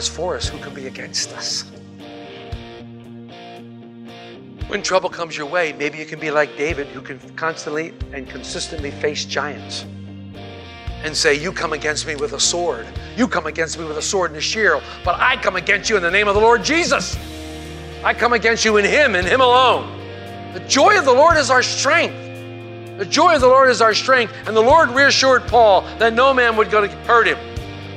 Is for us, who can be against us? When trouble comes your way, maybe you can be like David, who can constantly and consistently face giants and say, You come against me with a sword. You come against me with a sword and a shield, but I come against you in the name of the Lord Jesus. I come against you in Him and Him alone. The joy of the Lord is our strength. The joy of the Lord is our strength. And the Lord reassured Paul that no man would go to hurt him.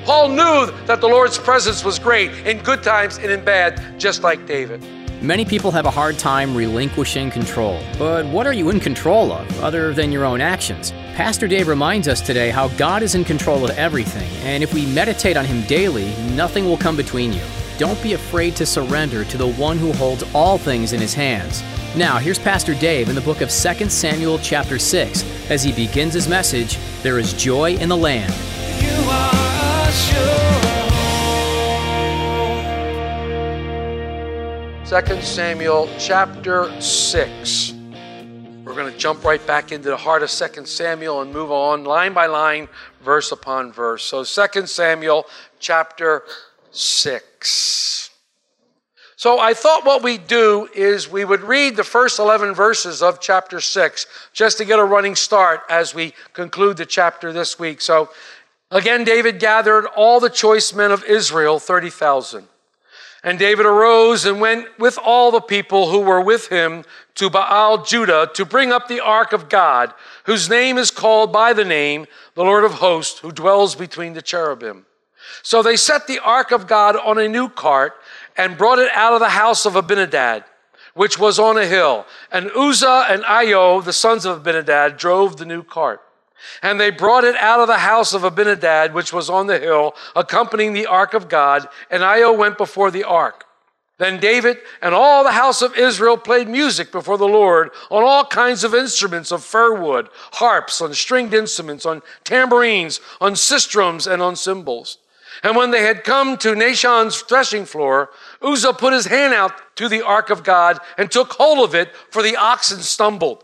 Paul knew that the Lord's presence was great in good times and in bad, just like David. Many people have a hard time relinquishing control. But what are you in control of, other than your own actions? Pastor Dave reminds us today how God is in control of everything, and if we meditate on Him daily, nothing will come between you. Don't be afraid to surrender to the one who holds all things in His hands. Now, here's Pastor Dave in the book of 2 Samuel, chapter 6, as he begins his message There is joy in the land. You are sure. 2 Samuel chapter 6. We're going to jump right back into the heart of 2 Samuel and move on line by line, verse upon verse. So 2 Samuel chapter 6. So I thought what we'd do is we would read the first 11 verses of chapter 6 just to get a running start as we conclude the chapter this week. So again, David gathered all the choice men of Israel, 30,000. And David arose and went with all the people who were with him to Baal Judah to bring up the ark of God, whose name is called by the name, the Lord of hosts, who dwells between the cherubim. So they set the ark of God on a new cart and brought it out of the house of Abinadab, which was on a hill. And Uzzah and Ahio, the sons of Abinadab, drove the new cart. And they brought it out of the house of Abinadab, which was on the hill, accompanying the ark of God, and Ahio went before the ark. Then David and all the house of Israel played music before the Lord on all kinds of instruments of fir wood, harps, on stringed instruments, on tambourines, on sistrums, and on cymbals. And when they had come to Nachon's threshing floor, Uzzah put his hand out to the ark of God and took hold of it, for the oxen stumbled.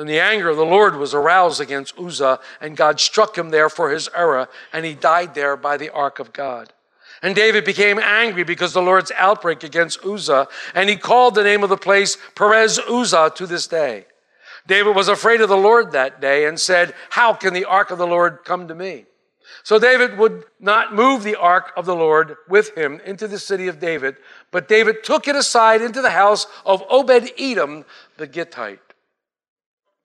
Then the anger of the Lord was aroused against Uzzah, and God struck him there for his error, and he died there by the ark of God. And David became angry because the Lord's outbreak against Uzzah, and he called the name of the place Perez Uzzah to this day. David was afraid of the Lord that day and said, How can the ark of the Lord come to me? So David would not move the ark of the Lord with him into the city of David, but David took it aside into the house of Obed Edom the Gittite.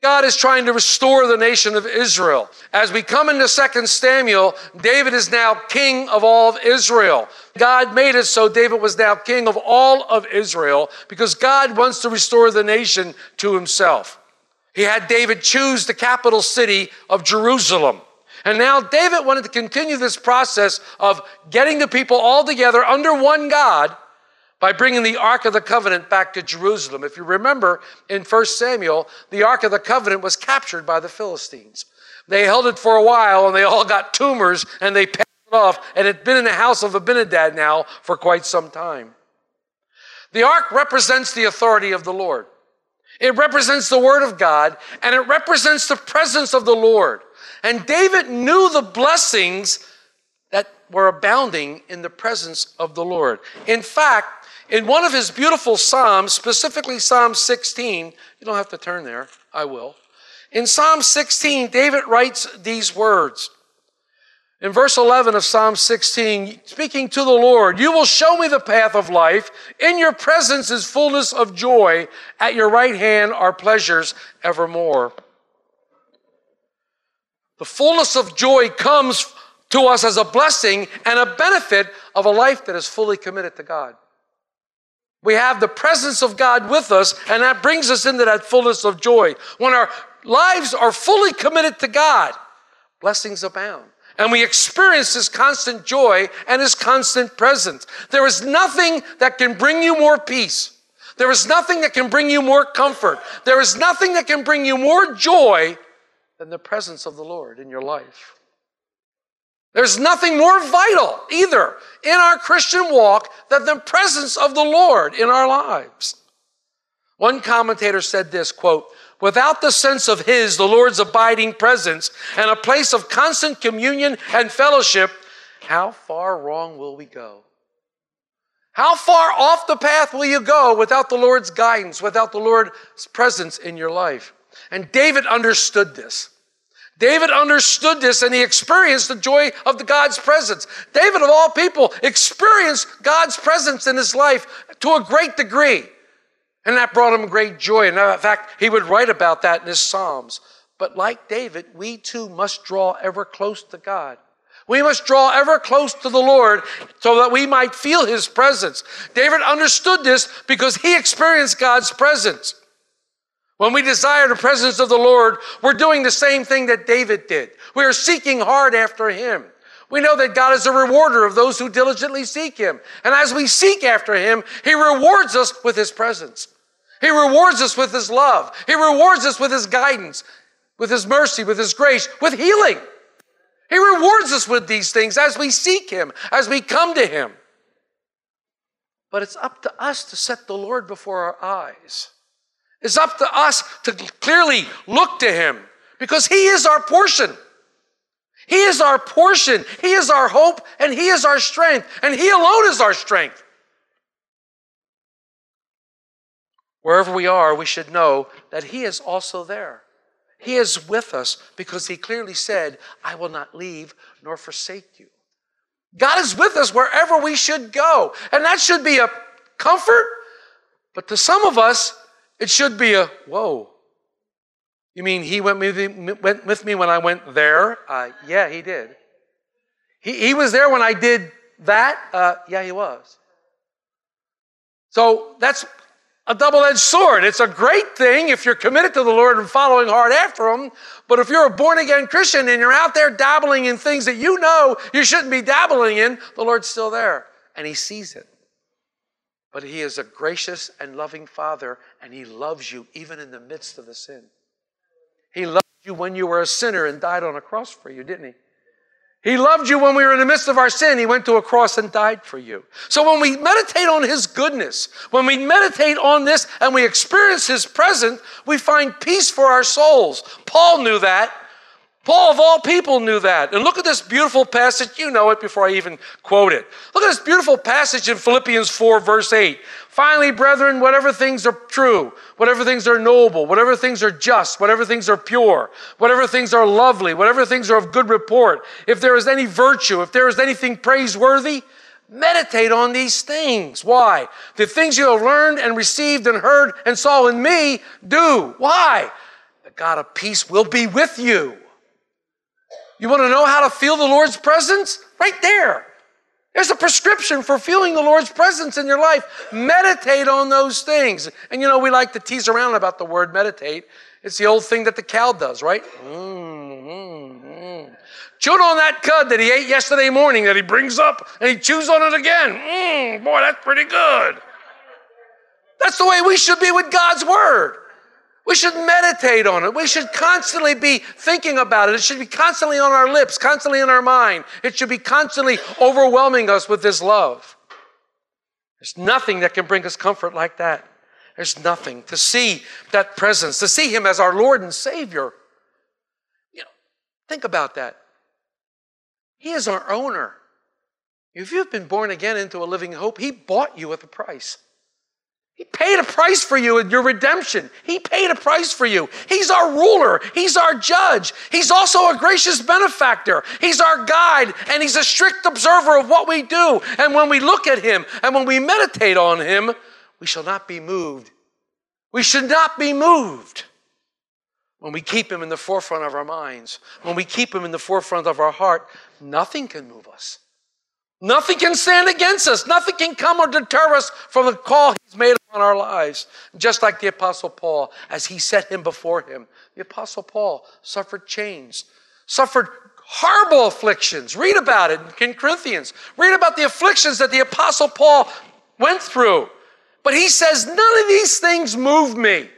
God is trying to restore the nation of Israel. As we come into 2 Samuel, David is now king of all of Israel. God made it so David was now king of all of Israel because God wants to restore the nation to himself. He had David choose the capital city of Jerusalem. And now David wanted to continue this process of getting the people all together under one God by bringing the Ark of the Covenant back to Jerusalem. If you remember in 1 Samuel, the Ark of the Covenant was captured by the Philistines. They held it for a while and they all got tumors and they passed it off, and it had been in the house of Abinadab now for quite some time. The Ark represents the authority of the Lord. It represents the Word of God and it represents the presence of the Lord. And David knew the blessings that were abounding in the presence of the Lord. In fact, in one of his beautiful Psalms, specifically Psalm 16, you don't have to turn there, I will. In Psalm 16, David writes these words. In verse 11 of Psalm 16, speaking to the Lord, you will show me the path of life. In your presence is fullness of joy. At your right hand are pleasures evermore. The fullness of joy comes to us as a blessing and a benefit of a life that is fully committed to God. We have the presence of God with us, and that brings us into that fullness of joy. When our lives are fully committed to God, blessings abound. And we experience His constant joy and His constant presence. There is nothing that can bring you more peace. There is nothing that can bring you more comfort. There is nothing that can bring you more joy than the presence of the Lord in your life. There's nothing more vital either in our Christian walk than the presence of the Lord in our lives. One commentator said this quote, without the sense of his, the Lord's abiding presence, and a place of constant communion and fellowship, how far wrong will we go? How far off the path will you go without the Lord's guidance, without the Lord's presence in your life? And David understood this. David understood this and he experienced the joy of the God's presence. David, of all people, experienced God's presence in his life to a great degree. And that brought him great joy. And uh, in fact, he would write about that in his Psalms. But like David, we too must draw ever close to God. We must draw ever close to the Lord so that we might feel his presence. David understood this because he experienced God's presence. When we desire the presence of the Lord, we're doing the same thing that David did. We are seeking hard after him. We know that God is a rewarder of those who diligently seek him. And as we seek after him, he rewards us with his presence. He rewards us with his love. He rewards us with his guidance, with his mercy, with his grace, with healing. He rewards us with these things as we seek him, as we come to him. But it's up to us to set the Lord before our eyes. It's up to us to clearly look to Him because He is our portion. He is our portion. He is our hope and He is our strength. And He alone is our strength. Wherever we are, we should know that He is also there. He is with us because He clearly said, I will not leave nor forsake you. God is with us wherever we should go. And that should be a comfort. But to some of us, it should be a whoa. You mean he went with me, when I went there? Uh, yeah, he did. He, he was there when I did that? Uh, yeah, he was. So that's a double edged sword. It's a great thing if you're committed to the Lord and following hard after Him. But if you're a born again Christian and you're out there dabbling in things that you know you shouldn't be dabbling in, the Lord's still there and He sees it. But He is a gracious and loving Father, and He loves you even in the midst of the sin. He loved you when you were a sinner and died on a cross for you, didn't He? He loved you when we were in the midst of our sin. He went to a cross and died for you. So when we meditate on His goodness, when we meditate on this and we experience His presence, we find peace for our souls. Paul knew that. Paul, of all people, knew that. And look at this beautiful passage. You know it before I even quote it. Look at this beautiful passage in Philippians 4, verse 8. Finally, brethren, whatever things are true, whatever things are noble, whatever things are just, whatever things are pure, whatever things are lovely, whatever things are of good report, if there is any virtue, if there is anything praiseworthy, meditate on these things. Why? The things you have learned and received and heard and saw in me, do. Why? The God of peace will be with you. You want to know how to feel the Lord's presence? Right there. There's a prescription for feeling the Lord's presence in your life. Meditate on those things. And you know, we like to tease around about the word meditate. It's the old thing that the cow does, right? Mm, mm, mm. Chewing on that cud that he ate yesterday morning that he brings up and he chews on it again. Mmm, boy, that's pretty good. That's the way we should be with God's word. We should meditate on it. We should constantly be thinking about it. It should be constantly on our lips, constantly in our mind. It should be constantly overwhelming us with His love. There's nothing that can bring us comfort like that. There's nothing. To see that presence, to see Him as our Lord and Savior. You know, think about that. He is our owner. If you've been born again into a living hope, He bought you with a price. He paid a price for you in your redemption. He paid a price for you. He's our ruler. He's our judge. He's also a gracious benefactor. He's our guide, and He's a strict observer of what we do. And when we look at Him and when we meditate on Him, we shall not be moved. We should not be moved. When we keep Him in the forefront of our minds, when we keep Him in the forefront of our heart, nothing can move us. Nothing can stand against us. Nothing can come or deter us from the call He's made on our lives. Just like the Apostle Paul, as he set him before him. The Apostle Paul suffered chains, suffered horrible afflictions. Read about it in Corinthians. Read about the afflictions that the Apostle Paul went through. But he says, None of these things move me.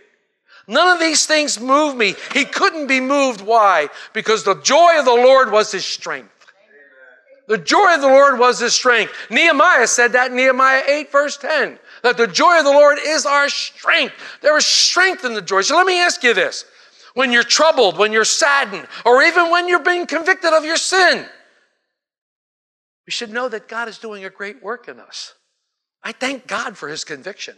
None of these things move me. He couldn't be moved. Why? Because the joy of the Lord was his strength. The joy of the Lord was his strength. Nehemiah said that in Nehemiah 8, verse 10, that the joy of the Lord is our strength. There is strength in the joy. So let me ask you this. When you're troubled, when you're saddened, or even when you're being convicted of your sin, you should know that God is doing a great work in us. I thank God for his conviction.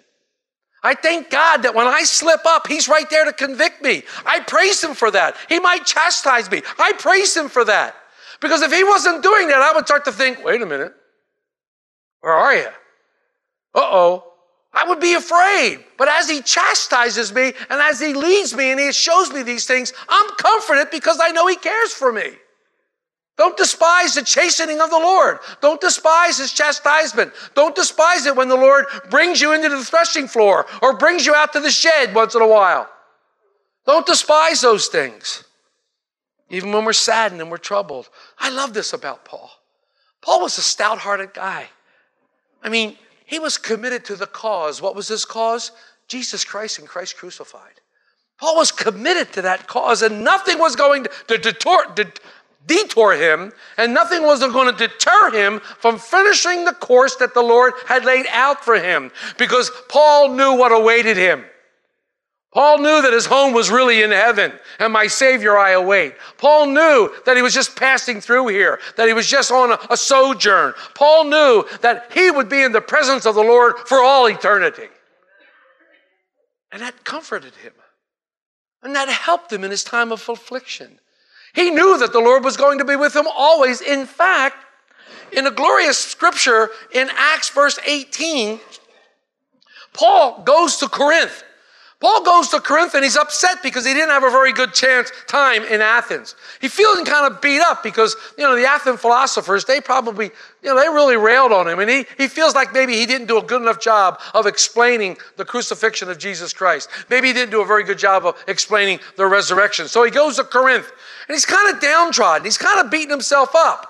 I thank God that when I slip up, He's right there to convict me. I praise Him for that. He might chastise me. I praise Him for that. Because if He wasn't doing that, I would start to think, wait a minute, where are you? Uh oh. I would be afraid. But as He chastises me and as He leads me and He shows me these things, I'm comforted because I know He cares for me. Don't despise the chastening of the Lord. Don't despise his chastisement. Don't despise it when the Lord brings you into the threshing floor or brings you out to the shed once in a while. Don't despise those things, even when we're saddened and we're troubled. I love this about Paul. Paul was a stout hearted guy. I mean, he was committed to the cause. What was his cause? Jesus Christ and Christ crucified. Paul was committed to that cause, and nothing was going to, detour, detour him, and nothing was going to deter him from finishing the course that the Lord had laid out for him because Paul knew what awaited him. Paul knew that his home was really in heaven, and my Savior I await. Paul knew that he was just passing through here, that he was just on a, sojourn. Paul knew that he would be in the presence of the Lord for all eternity. And that comforted him. And that helped him in his time of affliction. He knew that the Lord was going to be with him always. In fact, in a glorious scripture in Acts, verse 18, Paul goes to Corinth. Paul goes to Corinth and he's upset because he didn't have a very good chance time in Athens. He feeling kind of beat up because, you know, the Athens philosophers, they probably, you know, they really railed on him. And he, he feels like maybe he didn't do a good enough job of explaining the crucifixion of Jesus Christ. Maybe he didn't do a very good job of explaining the resurrection. So he goes to Corinth and he's kind of downtrodden. He's kind of beating himself up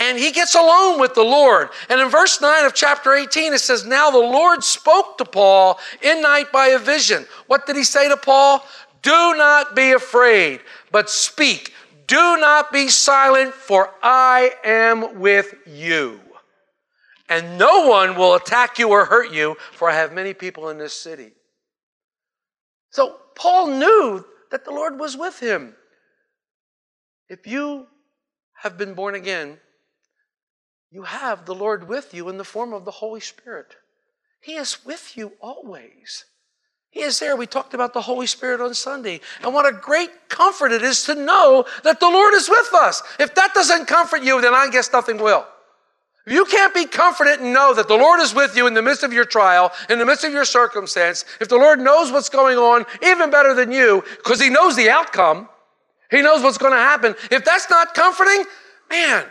and he gets alone with the Lord. And in verse 9 of chapter 18, it says, Now the Lord spoke to Paul in night by a vision. What did he say to Paul? Do not be afraid, but speak. Do not be silent, for I am with you. And no one will attack you or hurt you, for I have many people in this city. So Paul knew that the Lord was with him. If you have been born again, you have the Lord with you in the form of the Holy Spirit. He is with you always. He is there. We talked about the Holy Spirit on Sunday. And what a great comfort it is to know that the Lord is with us. If that doesn't comfort you, then I guess nothing will. You can't be confident and know that the Lord is with you in the midst of your trial, in the midst of your circumstance, if the Lord knows what's going on even better than you, because He knows the outcome, He knows what's going to happen. If that's not comforting, man,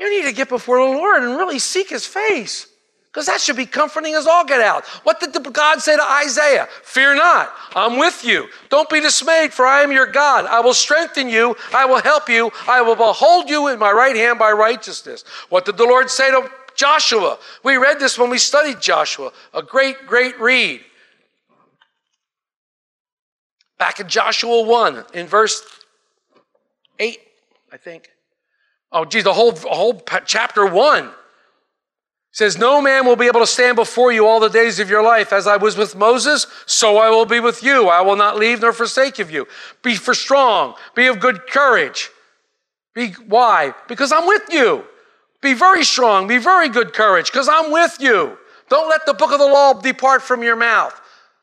you need to get before the Lord and really seek his face. Because that should be comforting as all get out. What did God say to Isaiah? Fear not, I'm with you. Don't be dismayed, for I am your God. I will strengthen you, I will help you, I will behold you in my right hand by righteousness. What did the Lord say to Joshua? We read this when we studied Joshua, a great, great read. Back in Joshua 1, in verse 8, I think. Oh, geez, the whole, whole chapter one says, No man will be able to stand before you all the days of your life. As I was with Moses, so I will be with you. I will not leave nor forsake of you. Be for strong, be of good courage. Be why? Because I'm with you. Be very strong, be very good courage, because I'm with you. Don't let the book of the law depart from your mouth.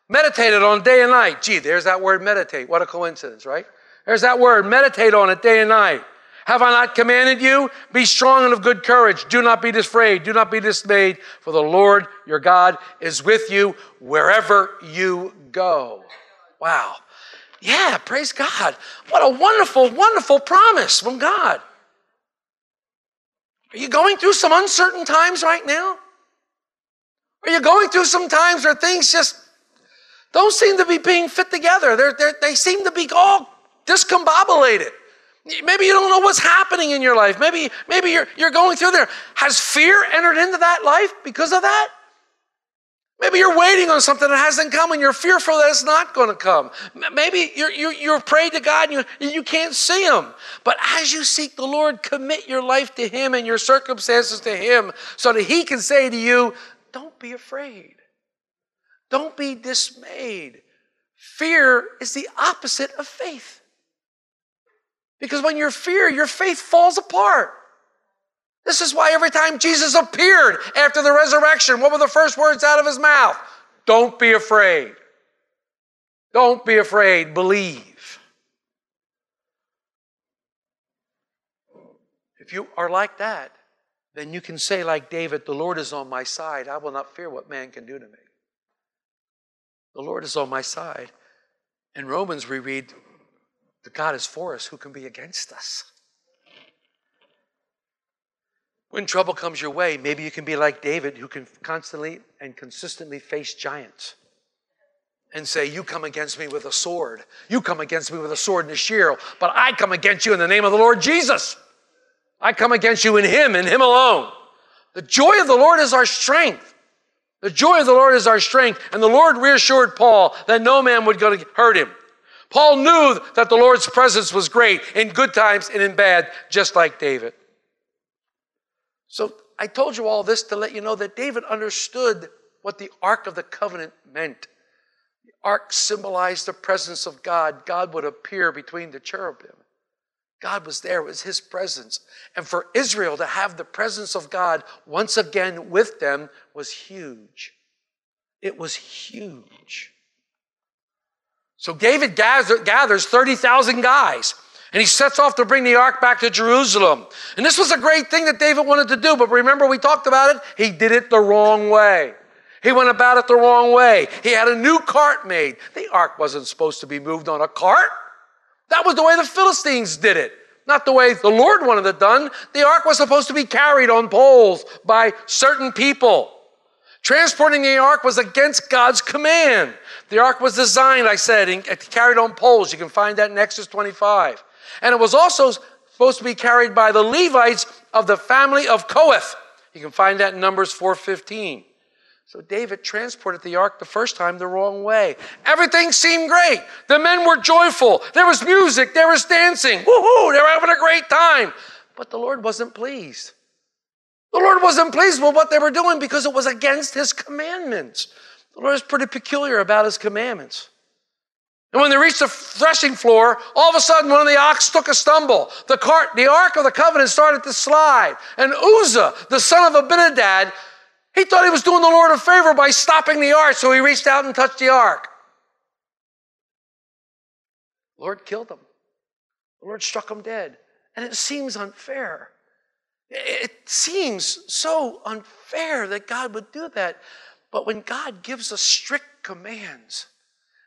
Meditate it on day and night. Gee, there's that word meditate. What a coincidence, right? There's that word. Meditate on it day and night. Have I not commanded you? Be strong and of good courage. Do not be dismayed. Do not be dismayed, for the Lord your God is with you wherever you go. Wow. Yeah, praise God. What a wonderful, wonderful promise from God. Are you going through some uncertain times right now? Are you going through some times where things just don't seem to be being fit together? They're, they're, they seem to be all discombobulated. Maybe you don't know what's happening in your life. Maybe, maybe you're, you're going through there. Has fear entered into that life because of that? Maybe you're waiting on something that hasn't come and you're fearful that it's not going to come. Maybe you're, you're, you're prayed to God and you, you can't see Him. But as you seek the Lord, commit your life to Him and your circumstances to Him so that He can say to you, Don't be afraid. Don't be dismayed. Fear is the opposite of faith. Because when you're fear, your faith falls apart. This is why every time Jesus appeared after the resurrection, what were the first words out of his mouth? Don't be afraid. Don't be afraid. Believe. If you are like that, then you can say, like David, The Lord is on my side. I will not fear what man can do to me. The Lord is on my side. In Romans, we read, that God is for us. Who can be against us? When trouble comes your way, maybe you can be like David, who can constantly and consistently face giants and say, You come against me with a sword. You come against me with a sword and a shield, but I come against you in the name of the Lord Jesus. I come against you in Him and Him alone. The joy of the Lord is our strength. The joy of the Lord is our strength. And the Lord reassured Paul that no man would go to hurt him. Paul knew that the Lord's presence was great in good times and in bad, just like David. So I told you all this to let you know that David understood what the Ark of the Covenant meant. The Ark symbolized the presence of God. God would appear between the cherubim. God was there, it was His presence. And for Israel to have the presence of God once again with them was huge. It was huge. So David gathers 30,000 guys. And he sets off to bring the ark back to Jerusalem. And this was a great thing that David wanted to do, but remember we talked about it? He did it the wrong way. He went about it the wrong way. He had a new cart made. The ark wasn't supposed to be moved on a cart. That was the way the Philistines did it, not the way the Lord wanted it done. The ark was supposed to be carried on poles by certain people. Transporting the ark was against God's command. The ark was designed, I said, and carried on poles. You can find that in Exodus 25. And it was also supposed to be carried by the Levites of the family of Kohath. You can find that in Numbers 4:15. So David transported the ark the first time the wrong way. Everything seemed great. The men were joyful. There was music, there was dancing. Woohoo, they were having a great time. But the Lord wasn't pleased. The Lord wasn't pleased with what they were doing because it was against his commandments. The Lord is pretty peculiar about his commandments. And when they reached the threshing floor, all of a sudden one of the ox took a stumble. The cart, the ark of the covenant started to slide. And Uzzah, the son of Abinadab, he thought he was doing the Lord a favor by stopping the ark, so he reached out and touched the ark. The Lord killed him. The Lord struck him dead. And it seems unfair. It seems so unfair that God would do that. But when God gives us strict commands,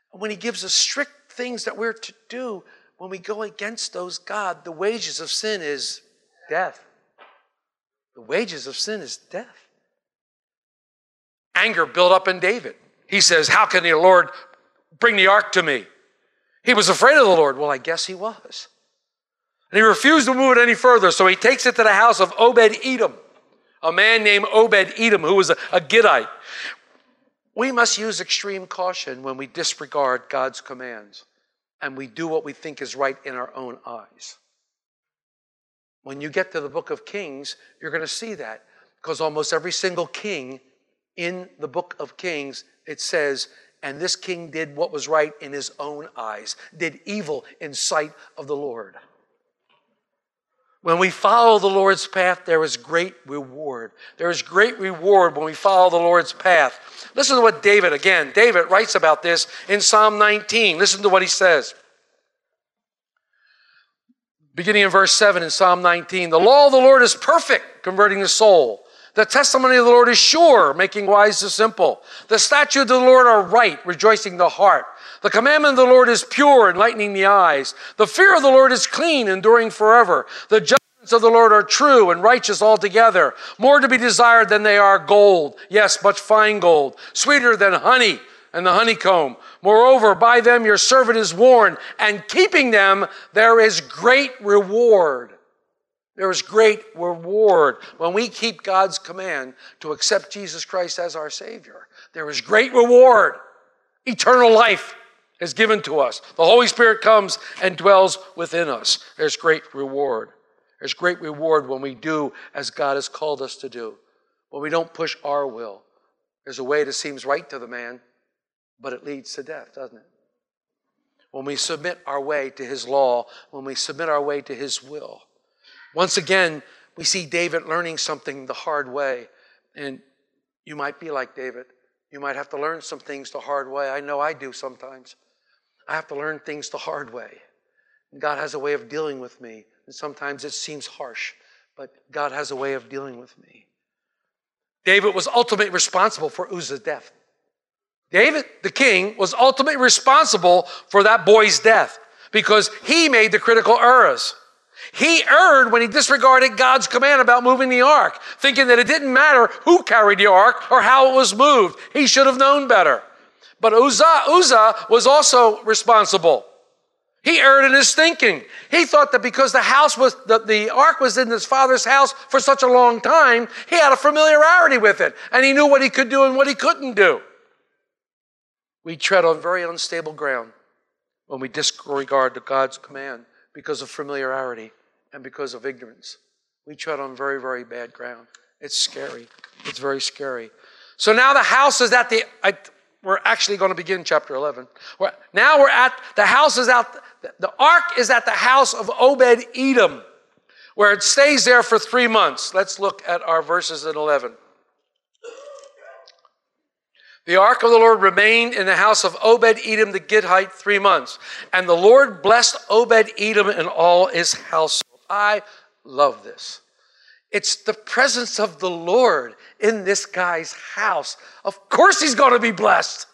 when He gives us strict things that we're to do, when we go against those, God, the wages of sin is death. The wages of sin is death. Anger built up in David. He says, How can the Lord bring the ark to me? He was afraid of the Lord. Well, I guess he was. And he refused to move it any further, so he takes it to the house of Obed Edom, a man named Obed Edom who was a, a Gittite. We must use extreme caution when we disregard God's commands and we do what we think is right in our own eyes. When you get to the book of Kings, you're going to see that because almost every single king in the book of Kings, it says, and this king did what was right in his own eyes, did evil in sight of the Lord. When we follow the Lord's path, there is great reward. There is great reward when we follow the Lord's path. Listen to what David, again, David writes about this in Psalm 19. Listen to what he says. Beginning in verse 7 in Psalm 19 The law of the Lord is perfect, converting the soul. The testimony of the Lord is sure, making wise the simple. The statutes of the Lord are right, rejoicing the heart. The commandment of the Lord is pure, enlightening the eyes. The fear of the Lord is clean, enduring forever. The judgments of the Lord are true and righteous altogether, more to be desired than they are gold, yes, much fine gold, sweeter than honey and the honeycomb. Moreover, by them your servant is warned, and keeping them there is great reward. There is great reward when we keep God's command to accept Jesus Christ as our Savior. There is great reward. Eternal life is given to us. The Holy Spirit comes and dwells within us. There's great reward. There's great reward when we do as God has called us to do, when we don't push our will. There's a way that seems right to the man, but it leads to death, doesn't it? When we submit our way to His law, when we submit our way to His will. Once again, we see David learning something the hard way. And you might be like David. You might have to learn some things the hard way. I know I do sometimes. I have to learn things the hard way. God has a way of dealing with me. And sometimes it seems harsh, but God has a way of dealing with me. David was ultimately responsible for Uzzah's death. David, the king, was ultimately responsible for that boy's death because he made the critical errors. He erred when he disregarded God's command about moving the ark, thinking that it didn't matter who carried the ark or how it was moved. He should have known better. But Uzzah, Uzzah was also responsible. He erred in his thinking. He thought that because the house was, the, the ark was in his father's house for such a long time, he had a familiarity with it and he knew what he could do and what he couldn't do. We tread on very unstable ground when we disregard God's command because of familiarity and because of ignorance. We tread on very, very bad ground. It's scary. It's very scary. So now the house is at the, I, we're actually going to begin chapter 11. We're, now we're at, the house is out, the ark is at the house of Obed Edom, where it stays there for three months. Let's look at our verses in 11. The ark of the Lord remained in the house of Obed Edom the Gittite three months. And the Lord blessed Obed Edom and all his household. I love this. It's the presence of the Lord in this guy's house. Of course, he's going to be blessed.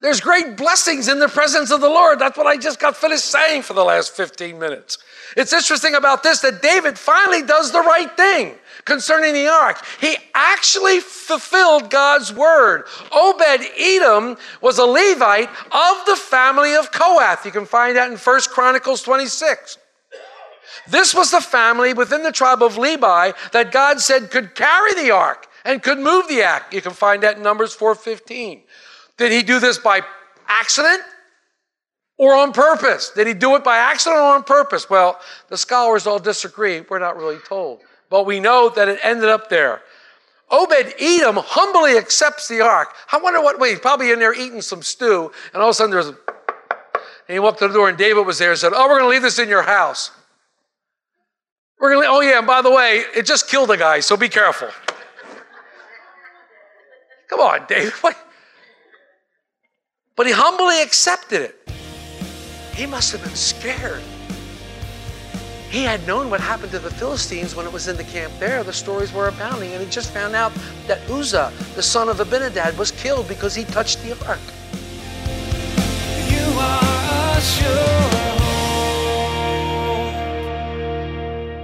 There's great blessings in the presence of the Lord. That's what I just got finished saying for the last 15 minutes. It's interesting about this that David finally does the right thing concerning the ark. He actually fulfilled God's word. Obed Edom was a Levite of the family of Kohath. You can find that in 1 Chronicles 26. This was the family within the tribe of Levi that God said could carry the ark and could move the ark. You can find that in Numbers 4:15. Did he do this by accident or on purpose? Did he do it by accident or on purpose? Well, the scholars all disagree. We're not really told. But we know that it ended up there. Obed Edom humbly accepts the ark. I wonder what way. He's probably in there eating some stew, and all of a sudden there's a. And he walked to the door, and David was there and said, Oh, we're going to leave this in your house. We're going to, oh, yeah, and by the way, it just killed a guy, so be careful. Come on, David. What? But he humbly accepted it. He must have been scared. He had known what happened to the Philistines when it was in the camp there. The stories were abounding, and he just found out that Uzzah, the son of Abinadab, was killed because he touched the ark.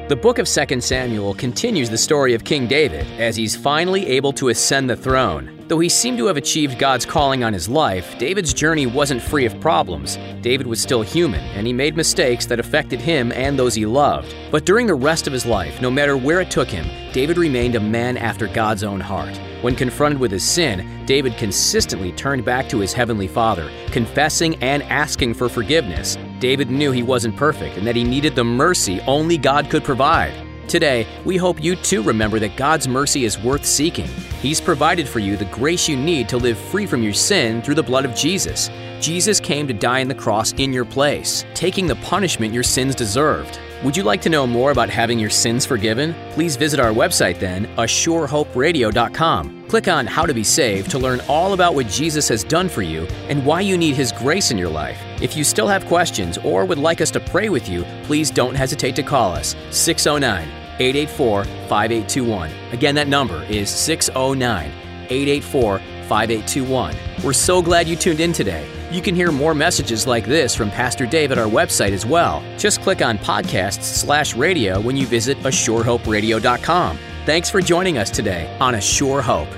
The book of 2 Samuel continues the story of King David as he's finally able to ascend the throne. Though he seemed to have achieved God's calling on his life, David's journey wasn't free of problems. David was still human, and he made mistakes that affected him and those he loved. But during the rest of his life, no matter where it took him, David remained a man after God's own heart. When confronted with his sin, David consistently turned back to his heavenly Father, confessing and asking for forgiveness. David knew he wasn't perfect and that he needed the mercy only God could provide. Today, we hope you too remember that God's mercy is worth seeking. He's provided for you the grace you need to live free from your sin through the blood of Jesus. Jesus came to die on the cross in your place, taking the punishment your sins deserved. Would you like to know more about having your sins forgiven? Please visit our website then, assurehoperadio.com. Click on How to Be Saved to learn all about what Jesus has done for you and why you need His grace in your life. If you still have questions or would like us to pray with you, please don't hesitate to call us 609 884 5821. Again, that number is 609 884 5821. We're so glad you tuned in today. You can hear more messages like this from Pastor Dave at our website as well. Just click on podcasts slash radio when you visit ASureHopeRadio.com. Thanks for joining us today on A Sure Hope.